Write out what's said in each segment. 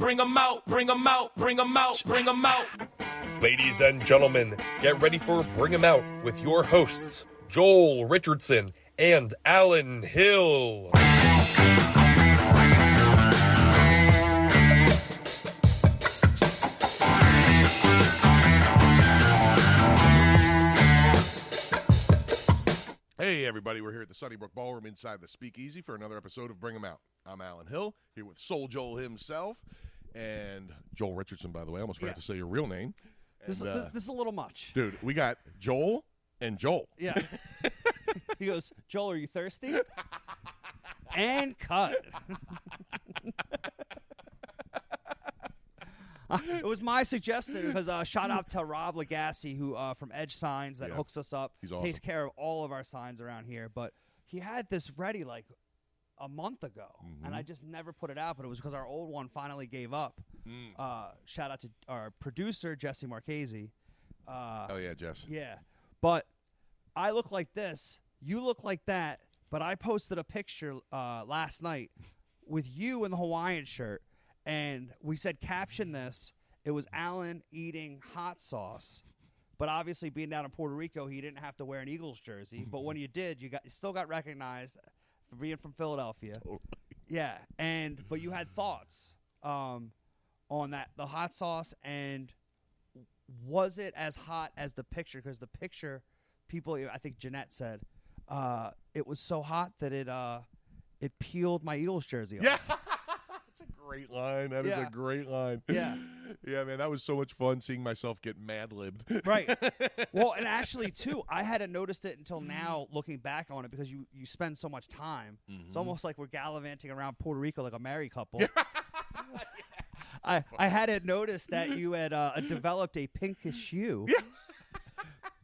bring them out, bring them out, bring them out, bring them out. Ladies and gentlemen, get ready for Bring 'em Out with your hosts, Joel Richardson and Alan Hill. Hey, everybody, we're here at the Sunnybrook Ballroom inside the Speakeasy for another episode of Bring 'em Out. I'm Alan Hill, here with Soul Joel himself and Joel Richardson, by the way. I almost forgot Yeah. to say your real name. This, And, uh, this, this is a little much. dude, we got Joel and Joel. Yeah. he goes, Joel, are you thirsty? and cut. Uh, it was my suggestion because uh, shout out to Rob Legassi who uh, from Edge Signs that Yeah. hooks us up, He's takes care of all of our signs around here. But he had this ready like a month ago, Mm-hmm. and I just never put it out. But it was because our old one finally gave up. Mm. Uh, shout out to our producer Jesse Marchese. Uh, Oh, yeah, Jess. yeah. But I look like this. You look like that. But I posted a picture uh, last night with you in the Hawaiian shirt, and we said caption this. It was Alan eating hot sauce. But obviously, being down in Puerto Rico, he didn't have to wear an Eagles jersey. But when you did, you got you still got recognized for being from Philadelphia. Yeah, and but you had thoughts um, on that the hot sauce and was it as hot as the picture? Because the picture, people, I think Jeanette said, uh, it was so hot that it uh, it peeled my Eagles jersey off. Yeah. Great line. That is Yeah. a great line. Yeah. Yeah, man, that was so much fun seeing myself get mad libbed. Right. well, and actually, too, I hadn't noticed it until now, looking back on it, because you you spend so much time. It's almost like we're gallivanting around Puerto Rico like a married couple. I I hadn't noticed that you had uh, developed a pinkish hue.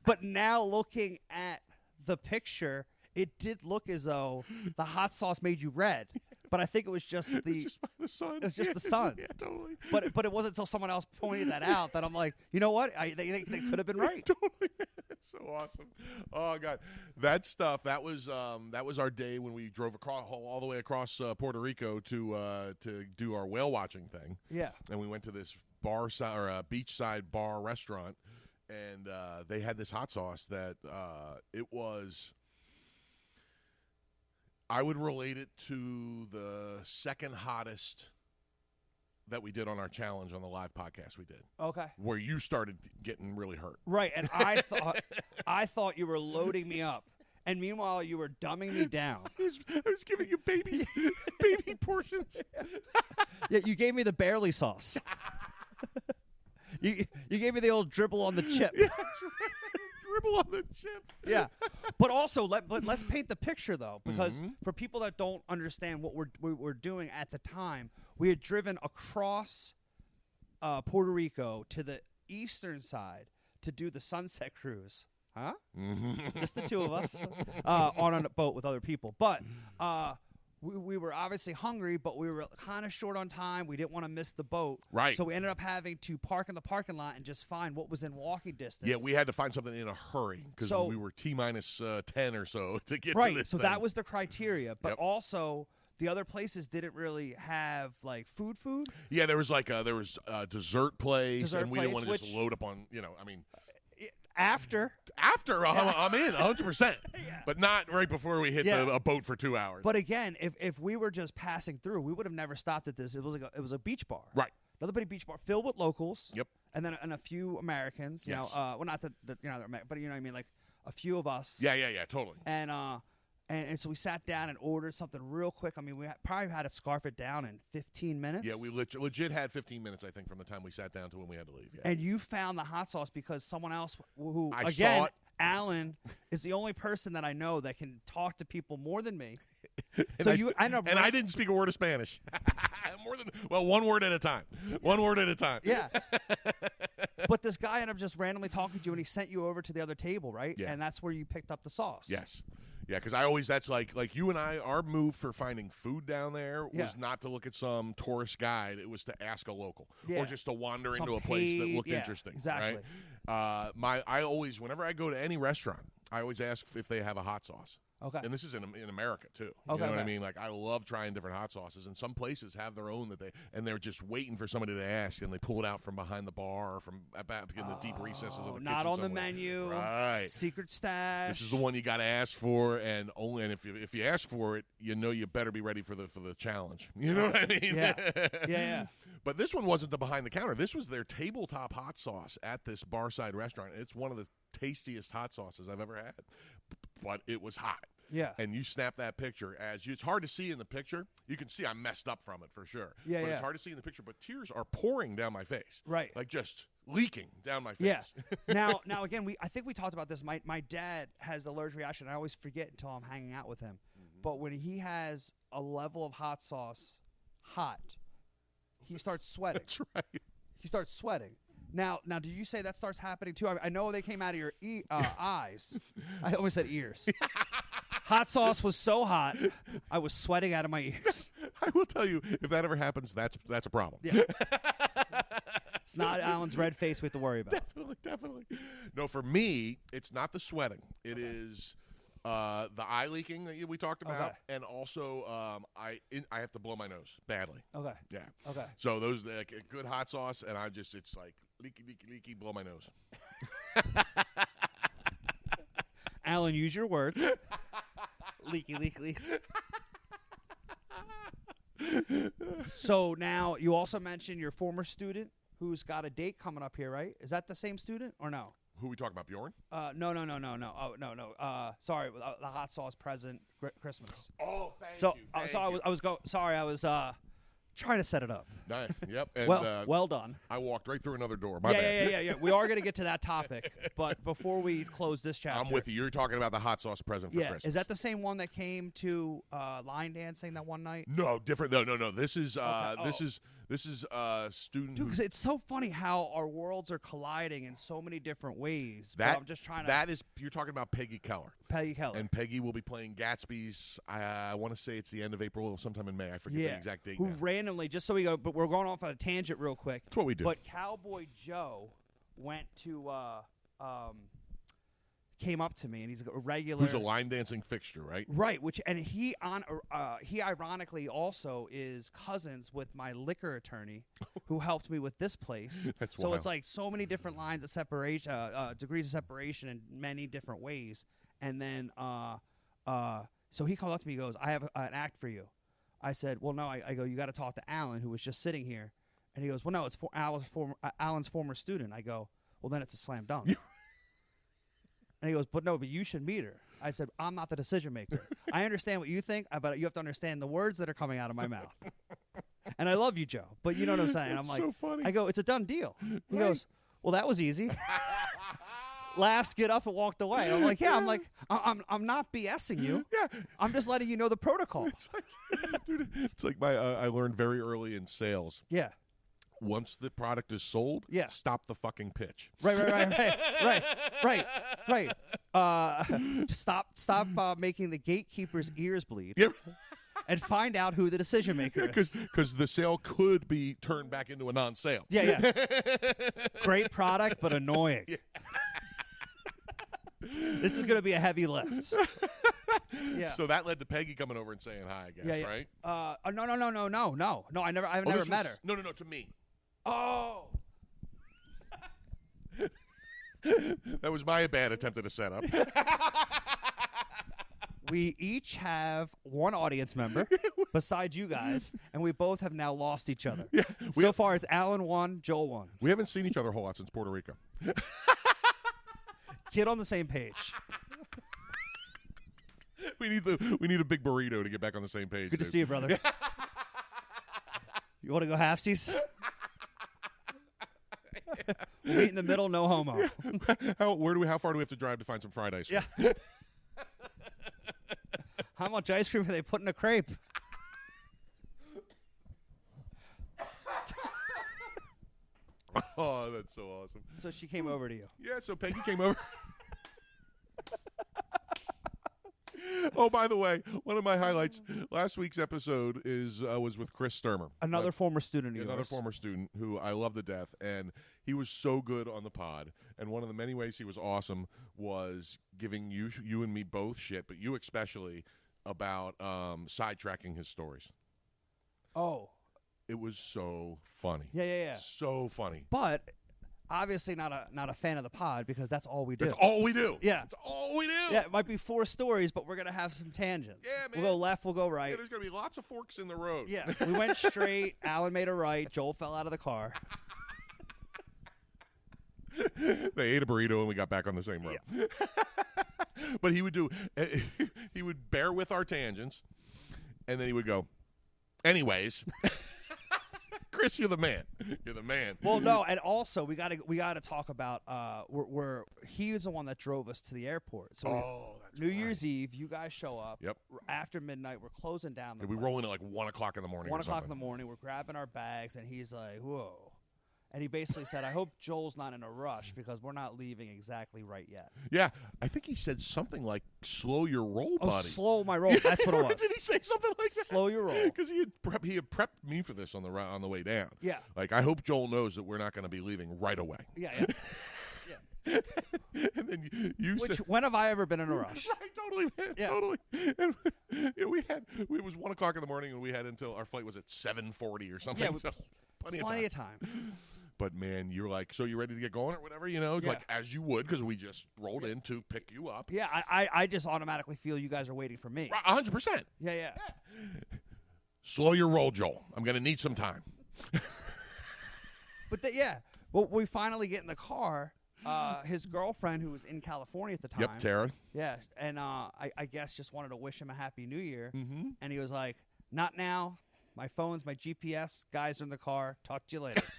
but now looking at the picture, it did look as though the hot sauce made you red. But I think it was just the. It's just by the sun. It was just the sun. Yeah, totally. but but it wasn't until someone else pointed that out that I'm like, you know what? I they, they, they could have been right. totally. It's so awesome. Oh god, that stuff. That was um, that was our day when we drove across all the way across uh, Puerto Rico to uh, to do our whale watching thing, Yeah. and we went to this bar side or uh, beachside bar restaurant, and uh, they had this hot sauce that uh, it was. I would relate it to the second hottest that we did on our challenge on the live podcast we did, Okay. where you started getting really hurt. Right, and I thought I thought you were loading me up, and meanwhile you were dumbing me down. I was, I was giving you baby baby portions. Yeah, you gave me the barely sauce. you you gave me the old dribble on the chip. Dribble on the chip. Yeah, but also let but let's paint the picture though, because for people that don't understand what we're we were doing at the time, we had driven across uh, Puerto Rico to the eastern side to do the sunset cruise. Huh? Just the two of us uh, on a boat with other people, but. Uh, we, we were obviously hungry, but we were kind of short on time. We didn't want to miss the boat, Right. So we ended up having to park in the parking lot and just find what was in walking distance. Yeah, we had to find something in a hurry because So- we were t minus uh, ten or so to get to right this so thing. that was the criteria but Yep. also the other places didn't really have like food food yeah. There was like a, there was a dessert place, Dessert and we didn't place, want to just which- load up on you know. I mean, after after I'm, I'm in 100, percent but not right before we hit Yeah. the, a boat for two hours. but again if, if we were just passing through we would have never stopped at this it was like a, it was a beach bar right. another big beach bar filled with locals Yep. and then and a few americans you Yes. know uh well not that you know but you know what i mean like a few of us Yeah, yeah, yeah. Totally. and uh and, and so we sat down and ordered something real quick. I mean, we probably had to scarf it down in 15 minutes. Yeah, we leg- legit had 15 minutes, I think, from the time we sat down to when we had to leave. Yeah. and you found the hot sauce because someone else who, I again. Alan is the only person that I know that can talk to people more than me. so I- you, I know, and I didn't speak a word of Spanish. More than well, one word at a time. One word at a time. yeah. but this guy ended up just randomly talking to you, and he sent you over to the other table, right? Yeah. And that's where you picked up the sauce. Yes. Yeah, because I always that's like like you and I our move for finding food down there Yeah. was not to look at some tourist guide. It was to ask a local Yeah. or just to wander Some into a place that looked yeah, interesting. exactly. Right? Uh, my I always whenever I go to any restaurant, I always ask if they have a hot sauce. Okay. And this is in in America too. You Okay, know what I mean? Like I love trying different hot sauces, and some places have their own that they and they're just waiting for somebody to ask, and they pull it out from behind the bar or from back in the deep recesses of Oh, the not kitchen on the menu. Right. Secret stash. This is the one you got to ask for, and only and if you if you ask for it, you know you better be ready for the for the challenge. You know what I mean? Yeah. Yeah, yeah. But this one wasn't the behind the counter. This was their tabletop hot sauce at this barside restaurant. It's one of the tastiest hot sauces I've ever had. But it was hot. Yeah. And you snap that picture as you, it's hard to see in the picture. You can see I messed up from it for sure. Yeah, But it's hard to see in the picture. But tears are pouring down my face. Right. Like just leaking down my face. Yeah. now, now again, we I think we talked about this. My my dad has the allergic reaction. I always forget until I'm hanging out with him. Mm-hmm. But when he has a level of hot sauce, hot, he starts sweating. That's right. he starts sweating. Now, now, did you say that starts happening too? I, I know they came out of your e- uh, eyes. I almost said ears. hot sauce was so hot, I was sweating out of my ears. I will tell you, if that ever happens, that's that's a problem. Yeah. It's not Alan's red face we have to worry about. definitely, definitely. No, for me, it's not the sweating. It is uh, the eye leaking that we talked about, Okay. and also um, I in, I have to blow my nose badly. Okay. Yeah. Okay. So those like good hot sauce, and I just it's like leaky, leaky, leaky, blow my nose. Alan, use your words. leaky, leaky, leaky. so now you also mentioned your former student who's got a date coming up here, right? Is that the same student or no? Who we talking about, Bjorn? Uh, no, no, no, no, no. Oh, no, no. Uh, sorry, uh, the hot sauce present Gr- Christmas. Oh, thank So, you. uh, thank so I was, I was go. Sorry, I was uh, trying to set it up. Nice. Yep. And well, uh, well done. I walked right through another door. My yeah, bad. yeah, yeah, yeah, yeah. We are going to get to that topic, but before we close this chapter, I'm with you. You're talking about the hot sauce present for Yeah, Christmas. is that the same one that came to uh, line dancing that one night? no different? No, no, no. This is uh, Okay. this Oh. is this is a student. Dude, because it's so funny how our worlds are colliding in so many different ways. that I'm just trying to that is you're talking about Peggy Keller. Peggy Keller. And Peggy will be playing Gatsby's. I, I want to say it's the end of April, or sometime in May. I forget yeah, the exact date. who now. randomly just so we go, but we're going off on a tangent real quick. That's what we do. But Cowboy Joe went to uh, um, came up to me and he's a regular. Who's a line dancing fixture, right? Right, which and he on uh, he ironically also is cousins with my liquor attorney, who helped me with this place. That's so wild. it's like so many different lines of separation, uh, uh, degrees of separation in many different ways. And then, uh, uh, so he called up to me. He goes, "I have an act for you." I said, "Well, no." I, I go, "You got to talk to Alan, who was just sitting here." And he goes, "Well, no, it's for Alan's former uh, Alan's former student." I go, "Well, then it's a slam dunk." And he goes, but no, but you should meet her. I said, I'm not the decision maker. I understand what you think, uh, but you have to understand the words that are coming out of my mouth. and I love you, Joe, but you know what I'm saying. I'm like, so funny. I go, it's a done deal. He Right. goes, well, that was easy. Laughs, get up, and walked away. I'm like, yeah. I'm like, I- I'm, I'm not BSing you. Yeah. I'm just letting you know the protocol. It's like, dude, it's like my. Uh, I learned very early in sales. Yeah. Once the product is sold, Yeah. stop the fucking pitch. Right, right, right, right, right, right, right. Uh, stop, stop uh, making the gatekeeper's ears bleed, Yeah, and find out who the decision maker is. because the sale could be turned back into a non-sale. Yeah, yeah. Great product, but annoying. this is going to be a heavy lift. yeah. So that led to Peggy coming over and saying hi. I guess, yeah, yeah. right? Uh, oh, no, no, no, no, no, no, no. I never, I've Oh, never met was- her. No, no, no. To me, Oh, that was my bad attempt at a setup. we each have one audience member besides you guys, and we both have now lost each other. we so have- far, it's Alan one, Joel one. we haven't seen each other a whole lot since Puerto Rico. Get on the same page. We need the we need a big burrito to get back on the same page. Good to dude. see you, brother. you want to go halfsies? We'll meet in the middle, no homo. How where do we how far do we have to drive to find some fried ice? cream? Yeah. How much ice cream are they putting in a crepe? Oh, that's so awesome. So she came over to you. Yeah, so Peggy came over. Oh, by the way, one of my highlights last week's episode is uh, was with Chris Sturmer, Another former student of another yours. former student who I love to death, and he was so good on the pod. And one of the many ways he was awesome was giving you you and me both shit, but you especially about um, sidetracking his stories. Oh, It was so funny. yeah, yeah, yeah. So funny. But obviously not a not a fan of the pod because that's all we do. That's all we do. Yeah. That's all we do. Yeah, it might be four stories, but we're gonna have some tangents. Yeah, man. We'll go left, we'll go Yeah, right. there's gonna be lots of forks in the road. Yeah, we went straight. Alan made a right. Joel fell out of the car. they ate a burrito and we got back on the same road. but he would do eh, he would bear with our tangents and then he would go anyways chris you're the man you're the man Well, no, and also we got to we got to talk about uh, we're, we're he was the one that drove us to the airport. So oh New right. Year's Eve, you guys show up. Yep. After midnight, we're closing down the. Did we roll in at like one o'clock in the morning one o'clock in the morning. We're grabbing our bags, and he's like, "Whoa." And he basically said, "I hope Joel's not in a rush because we're not leaving exactly right yet." yeah i think he said something like slow your roll Oh, buddy slow my roll. That's what it was. did he say something like that Slow your roll. because he had prep, he had prepped me for this on the on the way down Yeah. like i hope joel knows that we're not going to be leaving right away Yeah, yeah. and then you, you Which said when have I ever been in a rush? Right, totally, man, Yeah. totally. And we had it was one o'clock in the morning, and we had until our flight was at seven forty or something. Yeah, so plenty, Plenty of time. of time. But man, you're like, so you ready to get going or whatever, you know, Yeah. like as you would because we just rolled in to pick you up. Yeah, I, I, I just automatically feel you guys are waiting for me. Hundred percent. Yeah, yeah. Slow your roll, Joel. I'm gonna need some time. But the, yeah, well, we finally get in the car. Uh, his girlfriend, who was in California at the time, Yep, Tara. yeah, and uh, I, I guess just wanted to wish him a happy New Year. Mm-hmm. And he was like, "Not now. My phone's my GPS. Guys are in the car. Talk to you later."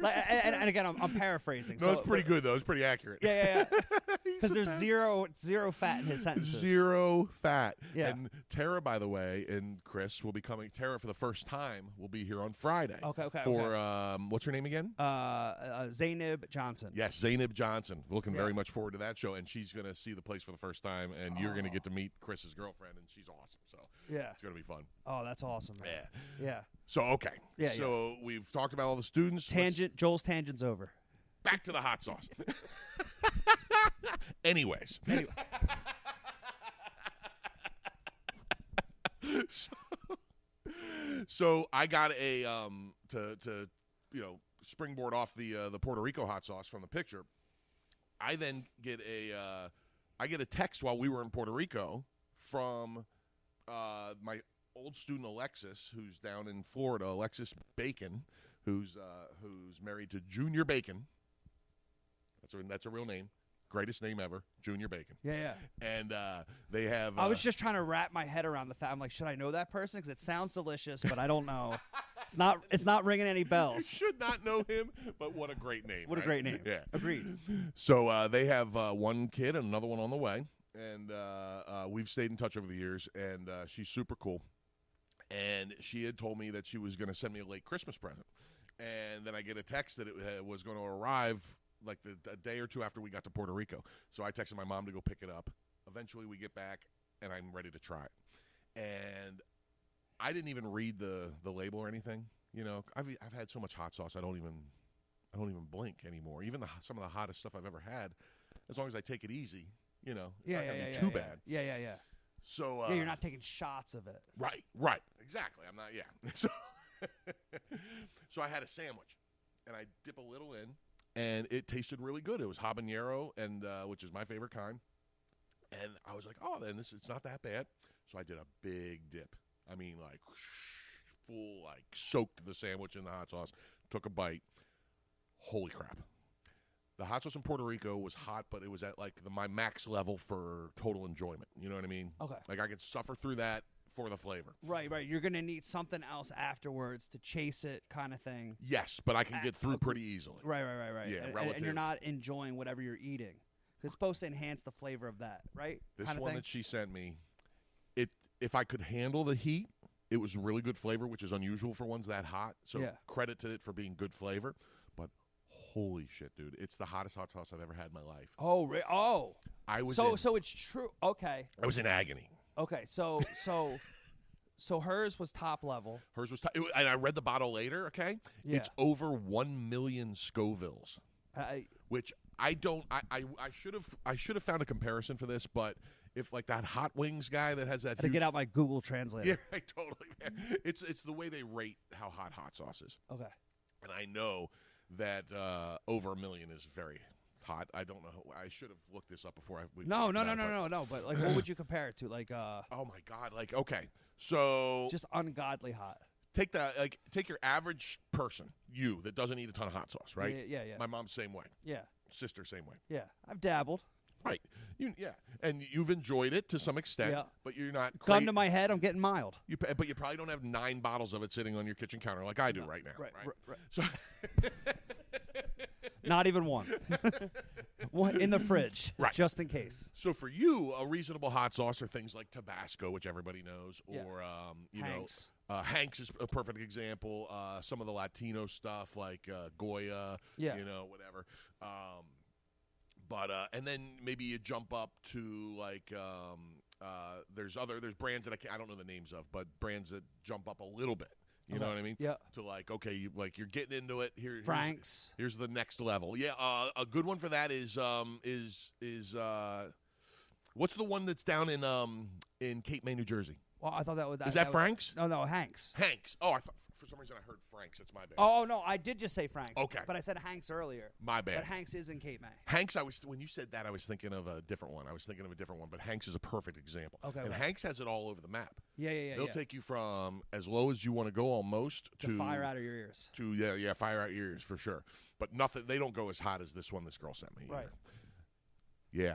like, and, and- and again, I'm, I'm paraphrasing. No, so, it's pretty good though. It's pretty accurate. Yeah, yeah, yeah. Because there's best. zero zero fat in his sentences. Zero fat. Yeah. And Tara, by the way, and Chris will be coming. Tara, for the first time, will be here on Friday. Okay, okay, For um, what's her name again? Uh, uh, Zainab Johnson. Yes, Zainab Johnson. Looking Yeah. very much forward to that show, and she's going to see the place for the first time, and you're going to get to meet Chris's girlfriend, and she's awesome. So Yeah. it's going to be fun. Oh, that's awesome. Man. Yeah. Yeah. So okay. Yeah, So we've talked about all the students. Let's- Tangent. Joel's tangent's over. back to the hot sauce. Anyways, Anyway. so I got a um to to you know springboard off the uh, the Puerto Rico hot sauce from the picture. I then get a uh, I get a text while we were in Puerto Rico from uh, my old student Alexis, who's down in Florida. Alexis Bacon, who's uh, who's married to Junior Bacon. That's a that's a real name, greatest name ever, Junior Bacon. Yeah, yeah. And uh, they have. I was uh, just trying to wrap my head around the fact. I'm like, should I know that person? Because it sounds delicious, but I don't know. It's not. It's not ringing any You bells. should not know him, but what a great name! What a great name. Yeah. Agreed. So uh, they have uh, one kid and another one on the way, and uh, uh, we've stayed in touch over the years. And uh, she's super cool. And she had told me that she was going to send me a late Christmas present, and then I get a text that it uh, was going to arrive like the, a day or two after we got to Puerto Rico. So I texted my mom to go pick it up. Eventually, we get back, and I'm ready to try it. And I didn't even read the the label or anything. You know, I've I've had so much hot sauce, I don't even I don't even blink anymore. Even the some of the hottest stuff I've ever had, as long as I take it easy, you know, it's Yeah, not yeah, gonna yeah, be too bad. Yeah, yeah, yeah. So uh, yeah, you're not taking shots of it. right, right, exactly. I'm not. Yeah. So so I had a sandwich, and I dip a little in, and it tasted really good. It was habanero, and uh, which is my favorite kind. And I was like, oh, then this it's not that bad. So I did a big dip. I mean, like full, like soaked the sandwich in the hot sauce. Took a bite. Holy crap! The hot sauce in Puerto Rico was hot, but it was at like the, my max level for total enjoyment. You know what I mean? Okay. Like I could suffer through that for the flavor. Right, right. You're gonna need something else afterwards to chase it, kind of thing. Yes, but I can get ah, through pretty easily. Right, right, right, right. Yeah, and, and- and you're not enjoying whatever you're eating. It's supposed to enhance the flavor of that, right? This kind of one thing. that she sent me, it if I could handle the heat, it was really good flavor, which is unusual for ones that hot. So Yeah. credit to it for being good flavor. Holy shit, dude! It's the hottest hot sauce I've ever had in my life. Oh, re- oh. I was So in, so it's true. Okay. I was in agony. Okay. So so so hers was top level. Hers was, t- it, wa- and I read the bottle later. Okay, Yeah. it's over one million Scovilles, I, which I don't. I I should have I should have found a comparison for this, but if like that hot wings guy that has that I had to huge, get out my Google Translator. yeah, I totally. Man. It's it's the way they rate how hot hot sauce is, Okay. and I know that uh, over a million is very hot. I don't know. I should have looked this up before I. we No, no, no, no, no, no. But like, what would you compare it to? Like, uh, Oh my god! Like okay, so just ungodly hot. take that like take your average person, you that doesn't eat a ton of hot sauce, right? Yeah, yeah, yeah. My mom's same way, Yeah, sister same way, yeah. I've dabbled. Right? You yeah, and you've enjoyed it to some extent, Yeah. but you're not. Gun to my head, I'm getting mild. you, but you probably don't have nine bottles of it sitting on your kitchen counter like I do right now, Right, right? right, right. So Not even one. one in the fridge, Right. Just in case. So for you, a reasonable hot sauce are things like Tabasco, which everybody knows, Yeah. or um, you Hanks. know, uh, Hanks is a perfect example. Uh, some of the Latino stuff like uh, Goya, Yeah. you know, whatever. Um, but uh, and then maybe you jump up to like um, uh, there's other there's brands that I, can't, I don't know the names of, but brands that jump up a little bit. You know what I mean? Yeah. To like, okay, you, like you're getting into it. Here, here's- Franks. Here's the next level. Yeah, uh, a good one for that is um is is uh what's the one that's down in um in Cape May, New Jersey? Well, I thought that was Is that was- Frank's? No, no, Hanks. Hanks. Oh, I thought for some reason I heard Frank's. It's my bad. Oh no, I did just say Franks. Okay. but I said Hanks earlier. my bad. But Hanks is in Cape May. Hanks, I was when you said that, I was thinking of a different one. I was thinking of a different one, but Hanks is a perfect example. Okay, and right. Hanks has it all over the map. Yeah, yeah, yeah. They'll yeah. take you from as low as you want to go, almost the to fire out of your ears. to yeah, yeah, fire out your ears for sure. But nothing. They don't go as hot as this one this girl sent me. Right. either. Yeah.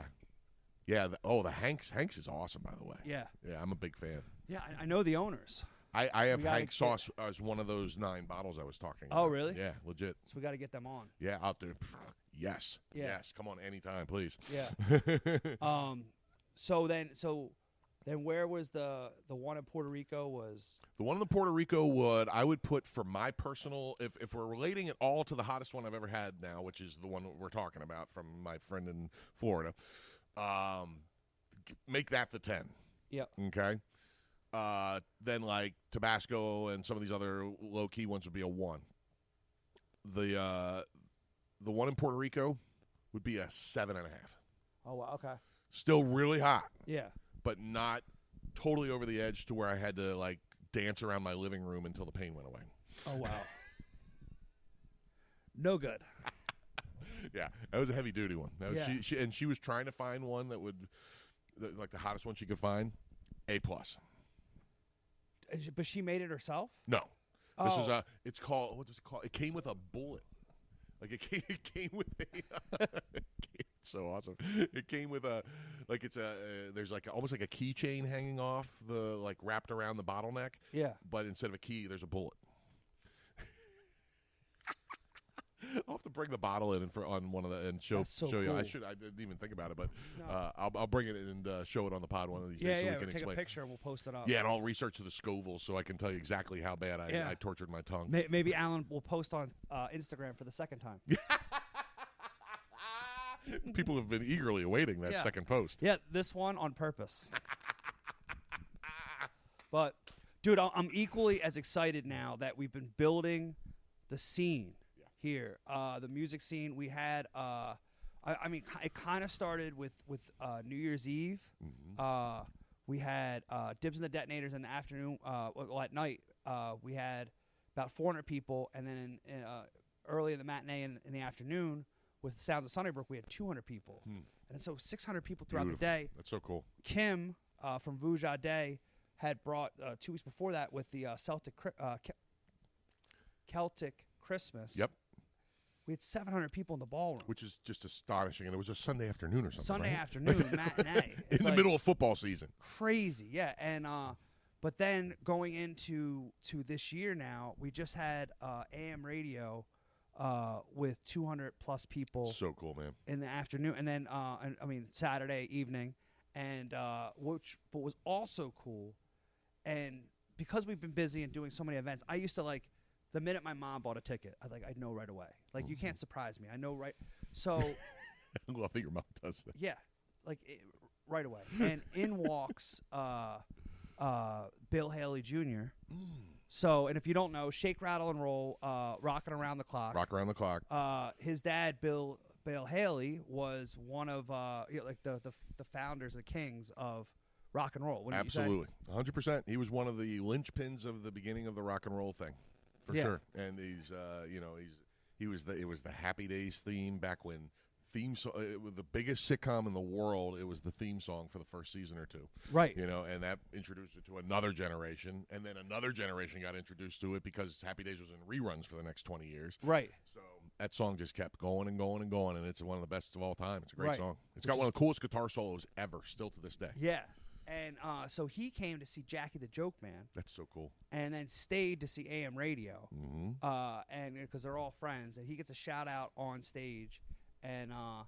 Yeah. The, oh, the Hanks. Hanks is awesome, by the way. Yeah, Yeah, I'm a big fan. yeah. I, I know the owners, I, I have Hank get- sauce as one of those nine bottles I was talking about. Oh, about. really? Yeah, legit. so we got to get them on. Yeah, out there. Yes. Yeah. Yes. Come on, anytime, please. Yeah. um. So then, so then, where was the the one in Puerto Rico? Was The one in the Puerto Rico would I would put for my personal if if we're relating it all to the hottest one I've ever had now, which is the one we're talking about from my friend in Florida. Um, make that the ten. Yep. Okay. Uh, then like Tabasco and some of these other low key ones would be a one. The uh, the one in Puerto Rico would be a seven and a half. oh wow, okay, Still really hot, yeah. but not totally over the edge to where I had to like dance around my living room until the pain went away. Oh wow. no good. Yeah, that was a heavy duty one. That was, Yeah. she, she, and she was trying to find one that would, like the hottest one she could find. A plus. But she made it herself. No, this is Oh. a. It's called. What does it call? It came with a bullet. Like it came. It came with a. it's so awesome. It came with a. Like it's a. Uh, there's like almost like a keychain hanging off the like wrapped around the bottleneck, Yeah. but instead of a key, there's a bullet. I'll have to bring the bottle in and for on one of the and show so show you. I should I didn't even think about it, but No. uh, I'll I'll bring it in and uh, show it on the pod one of these Yeah, days so yeah. we can take explain. a picture. and We'll post it up. Yeah, and I'll research the Scoville so I can tell you exactly how bad I, Yeah. I tortured my tongue. May- Maybe Alan will post on uh, Instagram for the second time. People have been eagerly awaiting that Yeah. second post. Yeah, this one on purpose. but, dude, I'm equally as excited now that we've been building the scene here, uh, the music scene. We had, uh, I, I mean, it kind of started with with uh, New Year's Eve. Uh, we had uh, Dibs and the Detonators in the afternoon. Uh, well, at night, uh, we had about 400 people, and then in, uh, early in the matinee in, in the afternoon with the Sounds of Sunnybrook, we had 200 people, and so 600 people throughout Beautiful. the day. That's so cool. Kim uh, from Vuja Day had brought uh, two weeks before that with the uh, Celtic uh, Celtic Christmas. Yep. We had 700 people in the ballroom. Which is just astonishing. And it was a Sunday afternoon or something. Sunday right? afternoon matinee. In It's the like middle of football season. crazy, yeah. And uh, but then going into to this year now, we just had uh, AM radio uh, with 200 plus people So cool, man. in the afternoon, and then uh, and, I mean Saturday evening, and uh, which but was also cool, and because we've been busy and doing so many events, I used to like the minute my mom bought a ticket, I like I know right away. Like you Mm-hmm. can't surprise me. I know right. So well, I think your mom does that. yeah, like it, right away. And in walks uh, uh, Bill Haley Jr. So, and if you don't know, Shake, Rattle, and Roll, uh, rocking around the clock. Rock around the clock. Uh, his dad, Bill Bill Haley, was one of uh, you know, like the, the the founders, the kings of rock and roll. wouldn't you say? Absolutely, hundred percent. He was one of the linchpins of the beginning of the rock and roll thing, for Yeah. sure. And he's, uh, you know, he's he was the it was the Happy Days theme back when theme song it was the biggest sitcom in the world. It was the theme song for the first season or two. Right. You know, and that introduced it to another generation, and then another generation got introduced to it because Happy Days was in reruns for the next twenty years. Right. So that song just kept going and going and going, and it's one of the best of all time. It's a great Right. song. It's Which got one of the coolest guitar solos ever, still to this day. Yeah. And uh, so he came to see Jackie the Joke Man, That's so cool. and then stayed to see AM Radio, hmm uh, and because they're all friends, and he gets a shout out on stage, and uh,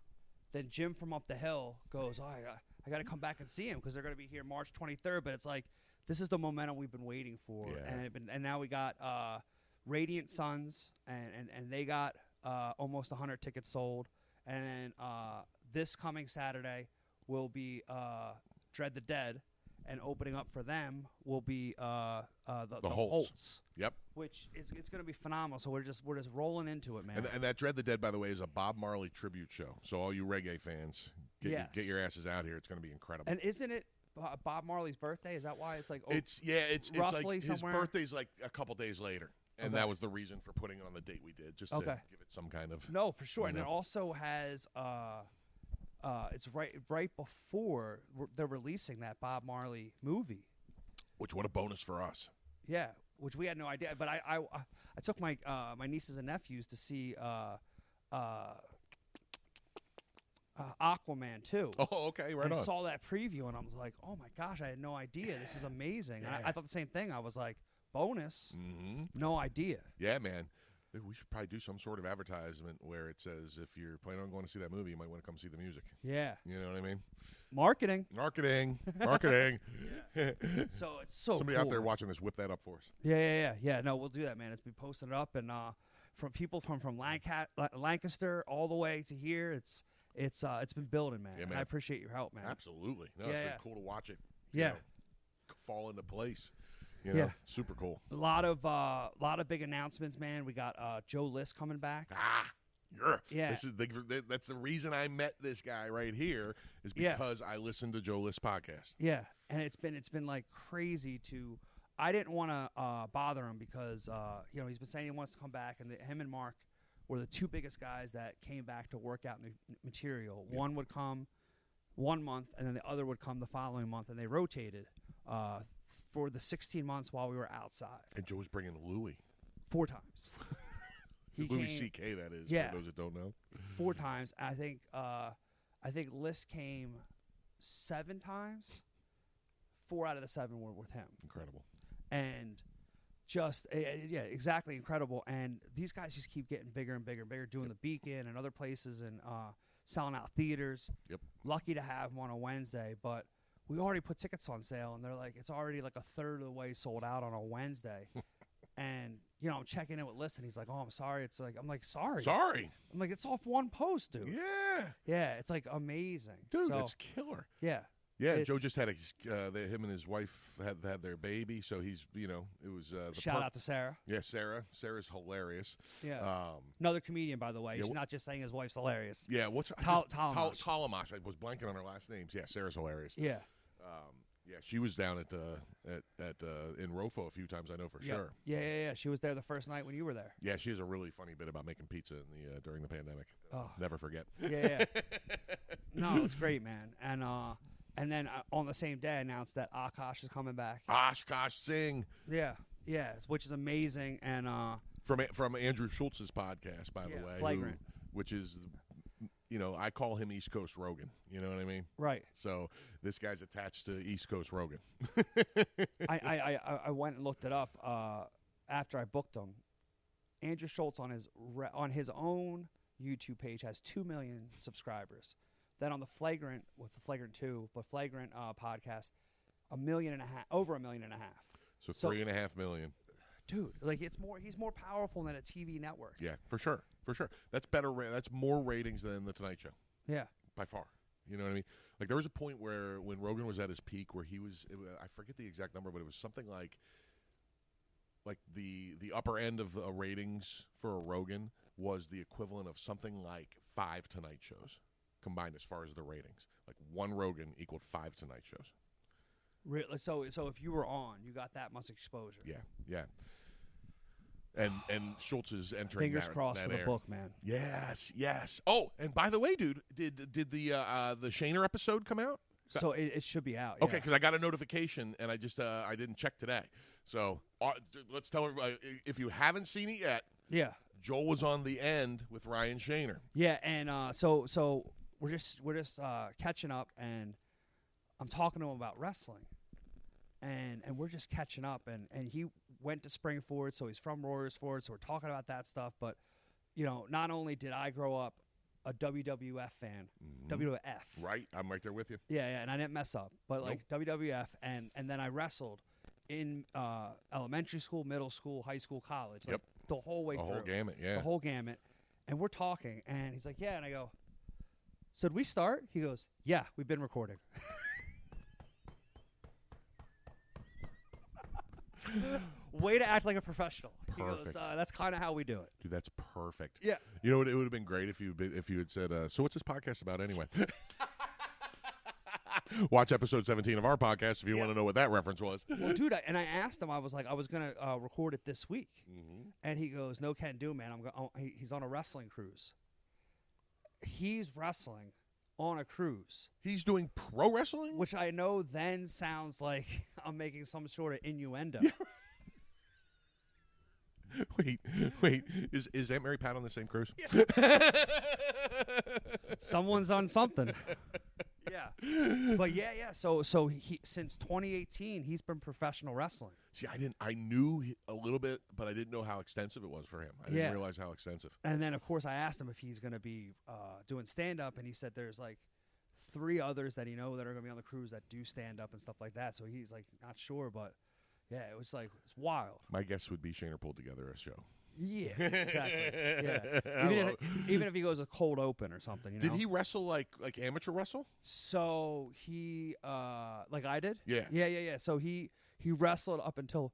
then Jim from up the hill goes, oh, I, I got to come back and see him because they're going to be here March 23rd. But it's like this is the momentum we've been waiting for, Yeah. and it been, and now we got uh, Radiant Sons, and, and, and they got uh, almost 100 tickets sold, and then uh, this coming Saturday will be uh, Dread the Dead. And opening up for them will be uh, uh, the, The the Holtz. Holtz Yep. which is it's going to be phenomenal. So we're just we're just rolling into it, man. And, and that Dread the Dead, by the way, is a Bob Marley tribute show. So all you reggae fans, get, Yes. get your asses out here. It's going to be incredible. And isn't it Bob Marley's birthday? Is that why it's like? Oh, it's yeah, it's it's like his somewhere? birthday's like a couple days later, and Okay. that was the reason for putting it on the date we did, just to Okay. give it some kind of. no, for sure. You And it also has uh, uh, it's right right before they're releasing that Bob Marley movie. Which what a bonus for us. Yeah, which we had no idea. But I I, I took my uh, my nieces and nephews to see uh, uh, uh, Aquaman too. Oh, okay, right and on. saw that preview and I was like, oh my gosh, I had no idea. This is amazing. And I, Yeah. I thought the same thing. I was like, bonus, hmm no idea. Yeah, man. We should probably do some sort of advertisement where it says if you're planning on going to see that movie, you might want to come see the music. Yeah, You know what I mean? marketing. Marketing, marketing. So it's so Somebody cool, out there man. watching this, whip that up for us. Yeah, yeah, yeah, yeah. No, we'll do that, man. It's been posted up and uh, from people from from Lanca- Lancaster all the way to here. It's it's uh, it's been building, man. Yeah, And man. I appreciate your help, man. Absolutely. No, it's Yeah. been cool to watch it. Yeah. know, fall into place. You know, Yeah. super cool. A lot of uh, lot of big announcements, man. We got uh, Joe List coming back. Ah, yeah. Yeah. This is the, that's the reason I met this guy right here is Yeah. because I listened to Joe List podcast. Yeah, and it's been it's been like crazy to. I didn't want to uh, bother him because uh, you know he's been saying he wants to come back, and the, him and Mark were the two biggest guys that came back to work out new material. One would come one month, and then the other would come the following month, and they rotated uh, for the 16 months while we were outside And Joe was bringing Louis. four times. he Louis C.K. That is. Yeah. For those that don't know. four times. I think uh, I think List came seven times. Four out of the seven were with him. Incredible. and just eh, eh, yeah, exactly incredible. And these guys just keep getting bigger and bigger and bigger, doing the Beacon and other places and uh, selling out theaters. Yep. Lucky to have them on a Wednesday, but we already put tickets on sale, and they're like it's already like a third of the way sold out on a Wednesday. and you know, I'm checking in with List, and he's like, "Oh, I'm sorry." It's like I'm like, "Sorry." Sorry. I'm like, "It's off one post, dude." Yeah. Yeah, it's like amazing, Dude, So, that's killer. yeah, Yeah, Joe It's- just had a, uh, the, him and his wife had had their baby, so he's you know it was uh, the shout out to Sarah. yeah Sarah. Sarah's hilarious. Yeah, Um, another comedian, by the way. yeah, He's wh- not just saying his wife's hilarious. yeah, what's Tal- just- Tal- Tollemache. Tollemache. I was blanking on her last names. Yeah, Sarah's hilarious. Yeah. Um, yeah, she was down at uh, at at uh, in Rofo a few times. I know for Yeah. sure. Yeah, yeah, yeah. She was there the first night when you were there. Yeah, she has a really funny bit about making pizza in the uh, during the pandemic. Oh. Never forget. Yeah, yeah. no, it's great, man. And uh, and then uh, on the same day, I announced that Akaash is coming back. Akaash Singh Yeah, yeah, which is amazing. And uh, from from Andrew Schulz's podcast, by Yeah, the way, who- which is, you know, I call him East Coast Rogan. You know what I mean? right, So this guy's attached to East Coast Rogan. I, I, I, I went and looked it up uh, after I booked him. Andrew Schulz on his re- on his own YouTube page has two million subscribers. Then on the Flagrant with the Flagrant Two, but Flagrant uh, podcast, a million and a half, over a million and a half. So So- three and a half million. Dude, like it's more. He's more powerful than a TV network. Yeah, for sure, for sure. That's better. Ra- that's more ratings than the Tonight Show Yeah. by far. You know what I mean? Like there was a point where when Rogan was at his peak, where he was, it, I forget the exact number, but it was something like, like the the upper end of the uh, ratings for a Rogan was the equivalent of something like five Tonight shows combined as far as the ratings. Like one Rogan equaled five Tonight shows. Really? So so if you were on, you got that much exposure. Yeah, yeah. And and Schulz is entering. Fingers that, crossed that for the era. book, man. Yes, yes. Oh, and by the way, dude, did did the uh, uh, the Shaner episode come out? So it, it should be out. Okay, because I got a notification and I just uh, I didn't check today. So uh, let's tell everybody if you haven't seen it yet, Yeah. Joel was on the end with Ryan Shaner. Yeah, and uh, so so we're just we're just uh, catching up, and I'm talking to him about wrestling, and and we're just catching up, and and he went to Springford, so he's from Royersford, so we're talking about that stuff. But you know, not only did I grow up a WWF fan, WWF, Right, I'm right there with you. yeah, yeah, and I didn't mess up, but like WWF, and and then I wrestled in uh, elementary school, middle school, high school, college, like Yep. the whole way The through whole gamut, yeah. the whole gamut. And we're talking, and he's like, "Yeah," and I go, "So did we start?" He goes, "Yeah, we've been recording." Way to act like a professional. He goes, Perfect. uh, "That's kind of how we do it." Dude, that's perfect. Yeah. You know what? It would have been great if you if you had said, uh, "So what's this podcast about anyway?" Watch episode 17 of our podcast if you want to know what that reference was. Well, dude, I, and I asked him. I was like, I was gonna uh, record it this week, Mm-hmm. and he goes, "No, can do, man. I'm go- oh, he, he's on a wrestling cruise. He's wrestling on a cruise." He's doing pro wrestling. which I know then sounds like I'm making some sort of innuendo. Wait, wait. Is is Aunt Mary Pat on the same cruise? Someone's on something. yeah, but yeah, yeah. So, so he since 2018, he's been professional wrestling. See, I didn't. I knew he- a little bit, but I didn't know how extensive it was for him. I didn't Yeah. realize how extensive. And then, of course, I asked him if he's going to be uh, doing stand up, and he said there's like three others that he know that are going to be on the cruise that do stand up and stuff like that. So he's like not sure, but yeah, it was like it's wild. My guess would be Shaner pulled together a show. Yeah, exactly. Yeah, even if, even if he goes a cold open or something. You Did know? he wrestle like like amateur wrestle? So he, uh, like I did. Yeah. Yeah, yeah, yeah. So he he wrestled up until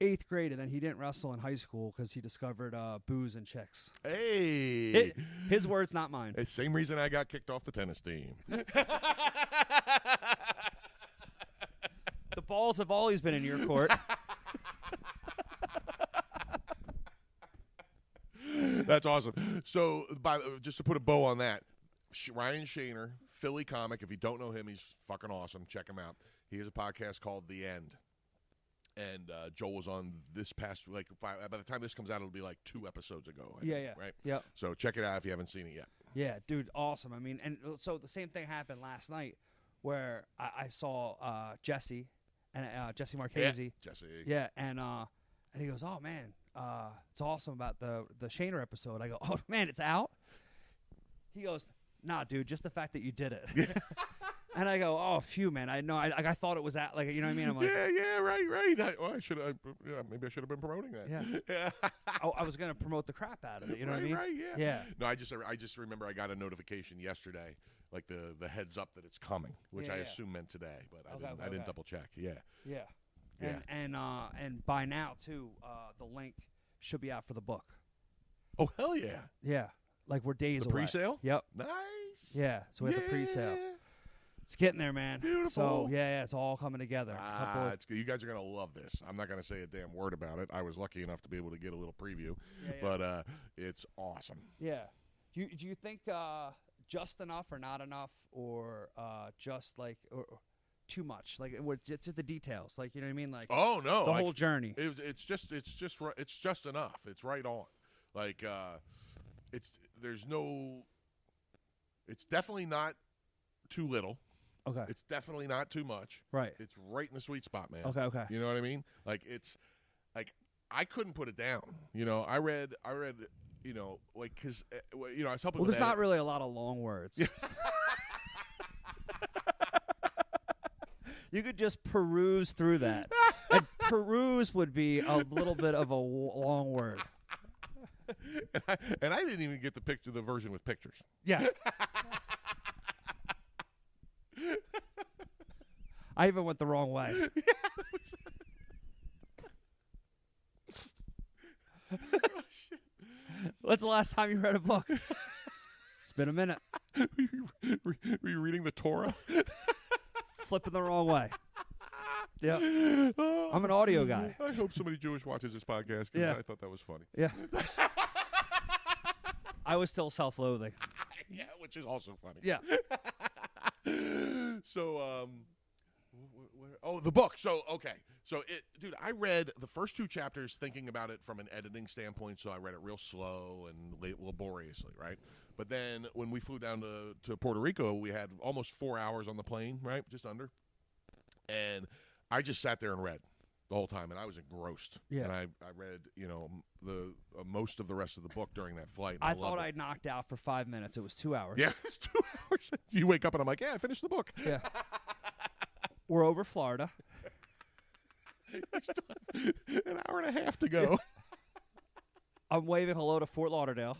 eighth grade, and then he didn't wrestle in high school because he discovered uh, booze and chicks. Hey, Hi- his words, not mine. Hey, same reason I got kicked off the tennis team. Balls have always been in your court. That's awesome. So, by just to put a bow on that, Sh- Ryan Shaner, Philly comic. If you don't know him, he's fucking awesome. Check him out. He has a podcast called The End, and uh, Joel was on this past like by, by the time this comes out, it'll be like two episodes ago. I yeah, think, yeah, right. Yep. So check it out if you haven't seen it yet. Yeah, dude, awesome. I mean, and uh, so the same thing happened last night where I, I saw uh, Jesse and uh, Jesse Marchese. Jesse. Yeah, and uh, and he goes, "Oh man, uh, it's awesome about the the Shaner episode." I go, "Oh man, it's out." He goes, "Nah, dude, just the fact that you did it." and I go, "Oh, phew, man. I know. I, I thought it was at like you know what I mean." I'm like, yeah, yeah, right, right. I, oh, I should have. Yeah, maybe I should have been promoting that. Yeah. yeah. oh, I was gonna promote the crap out of it. You know right, what I mean? Right, yeah. Yeah. No, I just I just remember I got a notification yesterday, like the the heads up that it's coming, which Yeah, I yeah. assume meant today, but I Okay, didn't okay, I didn't okay. double check. Yeah. Yeah. Yeah. And and uh and by now too, uh, the link should be out for the book. Oh hell yeah! Yeah. Like we're days The away. pre-sale? Yep. Nice. Yeah. So we have the pre-sale. Yeah. It's getting there, man. So Beautiful. yeah, yeah, it's all coming together. A couple Ah, of- it's good. You guys are gonna love this. I'm not gonna say a damn word about it. I was lucky enough to be able to get a little preview, Yeah, yeah. but uh, it's awesome. yeah. Do you, do you think uh, just enough or not enough or uh, just like or, or too much? Like it's just the details. Like you know what I mean? Like Oh no, the like, whole journey. It, it's just it's just it's just enough. It's right on. Like uh it's there's no it's definitely not too little. okay. It's definitely not too much. right. It's right in the sweet spot, man. Okay. Okay. You know what I mean? Like it's like I couldn't put it down. You know, I read I read you know like cuz eh, you know, I was helping Well, there's not edit- really a lot of long words. you could just peruse through that and peruse would be a little bit of a w- long word. and, I, and I didn't even get the picture, the version with pictures. Yeah. I even went the wrong way. When's the last time you read a book? it's been a minute. Were you reading the Torah? Flipping the wrong way. Yeah. I'm an audio guy. I hope somebody Jewish watches this podcast because Yeah. I thought that was funny. Yeah. I was still self-loathing. Yeah, which is also funny. Yeah. so um wh- wh- where, oh the book so okay so it dude i read the first two chapters thinking about it from an editing standpoint so i read it real slow and laboriously right but then when we flew down to, to puerto rico we had almost four hours on the plane right just under and i just sat there and read the whole time and i was engrossed Yeah. and i, I read you know the uh, most of the rest of the book during that flight and I thought. I'd knocked out for five minutes. It was two hours. yeah it's two hours you wake up and i'm like yeah i finished the book Yeah. We're over Florida. We still have an hour and a half to go. I'm waving hello to Fort Lauderdale.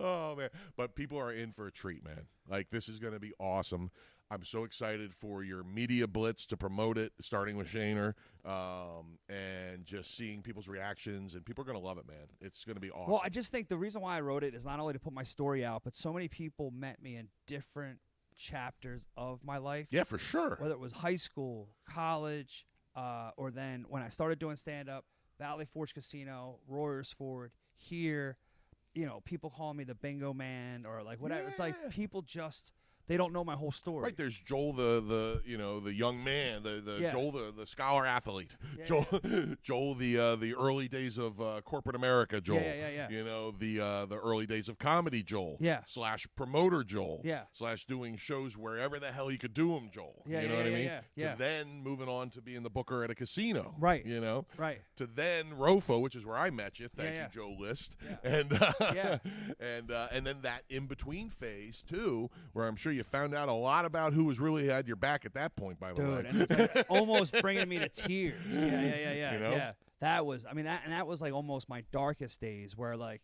oh man, but people are in for a treat, man. Like this is going to be awesome. I'm so excited for your media blitz to promote it, starting with Shaner, um, and just seeing people's reactions. And people are going to love it, man. It's going to be awesome. Well, I just think the reason why I wrote it is not only to put my story out, but so many people met me in different chapters of my life. yeah, for sure. Whether it was high school, college, uh, or then when I started doing stand up, Valley Forge Casino, Royersford, here, you know, people call me the bingo man or like whatever. It's like people just they don't know my whole story. Right there's Joel the the you know the young man the the Yeah. Joel the, the scholar athlete Yeah, Joel Joel the uh, the early days of uh, corporate America Joel yeah, yeah, yeah. you know the uh, the early days of comedy Joel Yeah. slash promoter Joel Yeah. slash doing shows wherever the hell you could do them Joel Yeah, you know yeah, what yeah, I mean yeah, to then moving on to being the booker at a casino Right. you know Right. to then Rofo, which is where I met you. Thank Yeah, you, Joe List. Yeah. And uh, Yeah. and uh, and then that in between phase too, where I'm sure you found out a lot about who was really had your back at that point. By the way, dude, and it's like almost bringing me to tears. Yeah, yeah, yeah, yeah, You know? yeah. That was, I mean, that and that was like almost my darkest days, where like,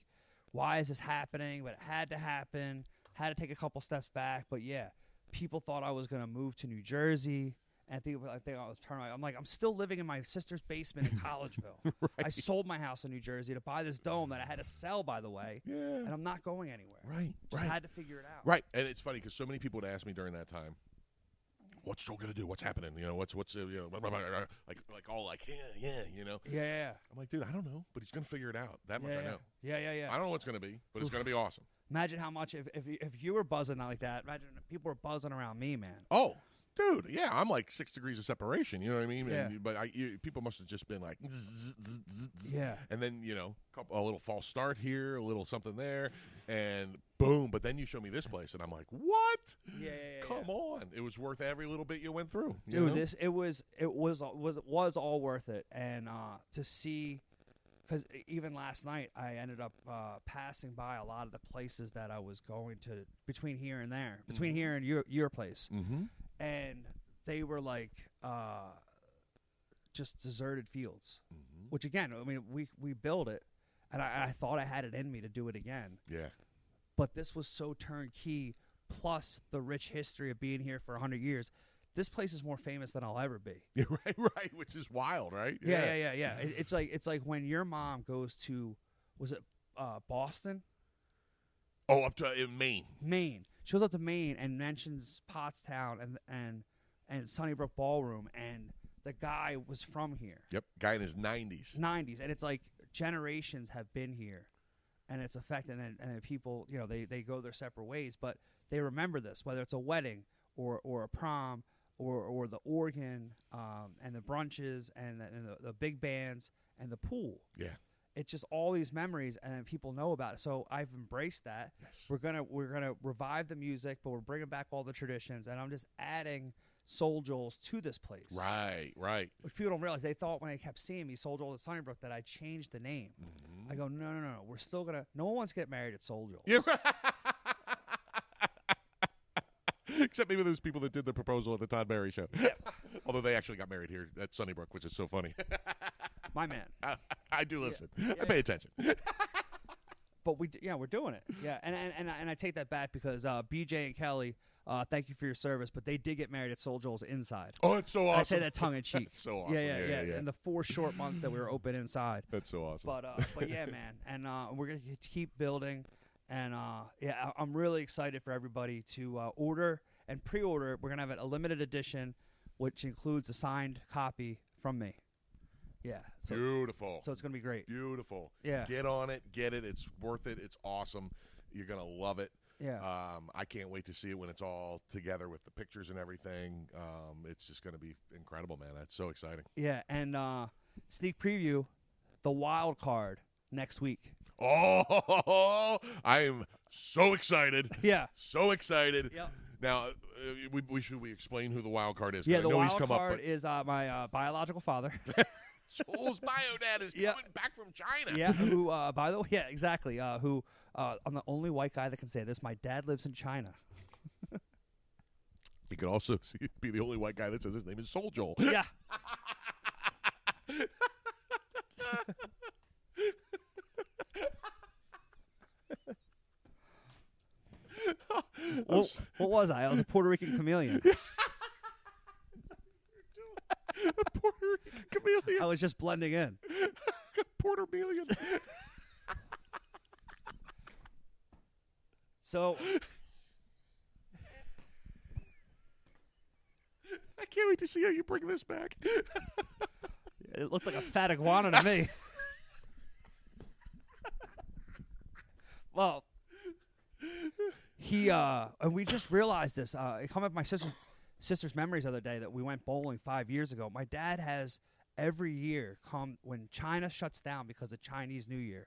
why is this happening? But it had to happen. Had to take a couple steps back, but yeah, people thought I was gonna move to New Jersey. And I think I think I was turning. I'm like, I'm still living in my sister's basement in Collegeville. I sold my house in New Jersey to buy this dome that I had to sell, by the way. Yeah. And I'm not going anywhere. right, Just right, had to figure it out. right. And it's funny because so many people would ask me during that time. What's Joel gonna do? What's happening? You know, what's what's uh, you know, blah, blah, blah, like like all like yeah, yeah, you know. Yeah, yeah, I'm like, dude, I don't know, but he's gonna figure it out. That much yeah, I know. yeah, yeah, yeah. I don't know what's gonna be, but it's gonna be awesome. Imagine how much if if you, if you were buzzing like that. Imagine if people were buzzing around me, man. Oh, dude, yeah, I'm like six degrees of separation. You know what I mean? Yeah. And, but I, you, people must have just been like, zzz, zzz, zzz. Yeah. and then you know, couple, a little false start here, a little something there, and boom. But then you show me this place, and I'm like, what? Yeah, yeah, yeah. Come on, it was worth every little bit you went through. you Dude, know? this it was it was was was all worth it, and uh, to see, because even last night I ended up uh, passing by a lot of the places that I was going to between here and there, between here and your your place, Mm-hmm. And they were like uh, just deserted fields. Mm-hmm. Which again, I mean, we we built it, and I, I thought I had it in me to do it again. Yeah. but this was so turnkey plus the rich history of being here for 100 years this place is more famous than i'll ever be Yeah, right, right, which is wild, right? yeah yeah yeah yeah, It- it's like it's like when your mom goes to was it uh, boston Oh, up to in Maine. maine she goes up to maine and mentions pottstown and and and sunnybrook ballroom and the guy was from here Yep, guy in his 90s. 90s and it's like generations have been here and it's affected and then, and then people you know they, they go their separate ways but they remember this whether it's a wedding or or a prom or or the organ um, and the brunches and, the, and the, the big bands and the pool Yeah. It's just all these memories and then people know about it so i've embraced that Yes. we're gonna we're gonna revive the music but we're bringing back all the traditions and i'm just adding soul joels to this place Right, right. which people don't realize. They thought when they kept seeing me, Soul Joel at Sunnybrook, that I changed the name. Mm-hmm. I go, no, no, no, no. We're still gonna. No one wants to get married at Soul Joel. Yeah. Except maybe those people that did the proposal at the Todd Barry show. Although they actually got married here at Sunnybrook, which is so funny. My man. I, I do listen. I pay attention. But we, yeah, we're doing it. Yeah, and and and I, and I take that back because uh, BJ and Kelly, uh, thank you for your service, but they did get married at Soul Joel's inside. Oh, it's so awesome. I say that tongue in cheek. so awesome. Yeah, yeah, Yeah, yeah, yeah, yeah. In the four short months that we were open inside. That's so awesome. But uh, but yeah, man, and uh, we're gonna keep building, and uh, yeah, I- I'm really excited for everybody to uh, order and pre-order. We're gonna have a limited edition, which includes a signed copy from me. Yeah, so Beautiful. so it's gonna be great. Beautiful. Yeah. Get on it. Get it. It's worth it. It's awesome. You're going to love it. Yeah, Um, I can't wait to see it when it's all together with the pictures and everything. Um, it's just going to be incredible, man. That's so exciting. yeah, and uh, sneak preview, the wild card next week. Oh, I am so excited. Yeah, So excited. Yep. Now, uh, we, we should we explain who the wild card is? yeah. I The know wild he's come card up, is uh, my uh, biological father. Joel's bio dad is Yeah. coming back from China. yeah, who uh, by the way, yeah, exactly. Uh, who uh, I'm the only white guy that can say this. My dad lives in China. He could also see, be the only white guy that says his name is Soul Joel. Yeah. what, what was I? I was a Puerto Rican chameleon. Puerto Rican chameleon. I was just blending in. Puerto Million. So I can't wait to see how you bring this back. it looked like a fat iguana to me. well, he uh, and we just realized this. Uh, it come up my sister's sister's memories the other day that we went bowling five years ago. My dad has every year come when China shuts down because of Chinese New Year.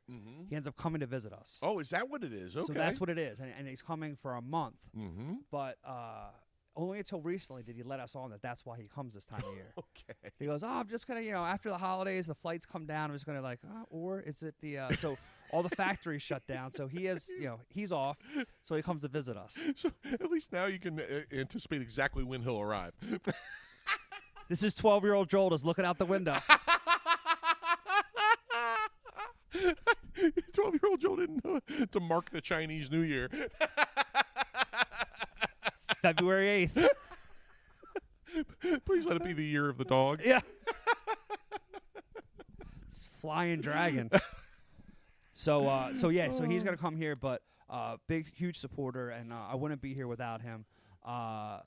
He ends up coming to visit us. oh, is that what it is? Okay. So that's what it is, and, and he's coming for a month. Mm-hmm. But uh, only until recently did he let us on that that's why he comes this time of year. Okay. He goes, "Oh, I'm just gonna, you know, after the holidays, the flights come down. I'm just gonna like, uh, or is it the uh, so all the factories shut down, so he has, you know, he's off, so he comes to visit us. So at least now you can uh, anticipate exactly when he'll arrive. This is 12 year old Joel just looking out the window. Twelve-year-old Joe didn't know to mark the Chinese New Year. February 8th. Please let it be the year of the dog. Yeah. it's flying dragon. So, uh, so yeah, so he's gonna come here, but uh, big, huge supporter, and uh, I wouldn't be here without him. Uh,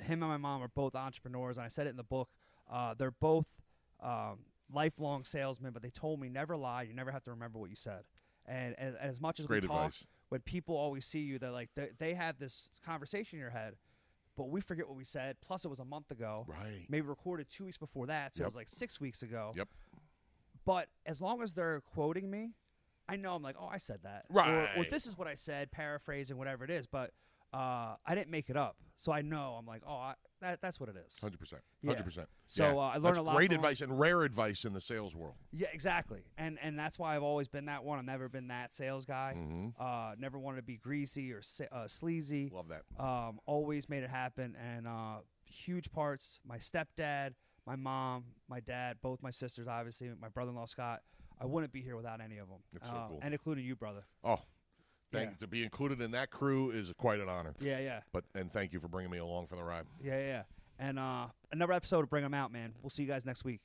him and my mom are both entrepreneurs, and I said it in the book. Uh, they're both um, lifelong salesmen, but they told me never lie. You never have to remember what you said. And, and, and as much as Great we talk, advice. when people always see you, they're like they, they have this conversation in your head, but we forget what we said. Plus, it was a month ago. Right. Maybe recorded two weeks before that, so it was like six weeks ago. Yep. But as long as they're quoting me, I know I'm like, oh, I said that. Or, or Right. this is what I said, paraphrasing, whatever it is. But uh, I didn't make it up, so I know I'm like, oh, I, that, that's what it is. Hundred percent. Hundred percent. So, uh, I learned That's a lot Great him. advice and rare advice in the sales world. Yeah, exactly. And and that's why I've always been that one. I've never been that sales guy. Mhm. Uh, never wanted to be greasy or uh, sleazy. Love that. Um, always made it happen, and uh, huge parts. My stepdad, my mom, my dad, both my sisters, obviously, my brother-in-law Scott. I wouldn't be here without any of them, That's so Uh, cool. and including you, brother. Oh, thank Yeah. to be included in that crew is quite an honor. Yeah, yeah, But and thank you for bringing me along for the ride. yeah, yeah. And uh, another episode to bring them out, man. We'll see you guys next week.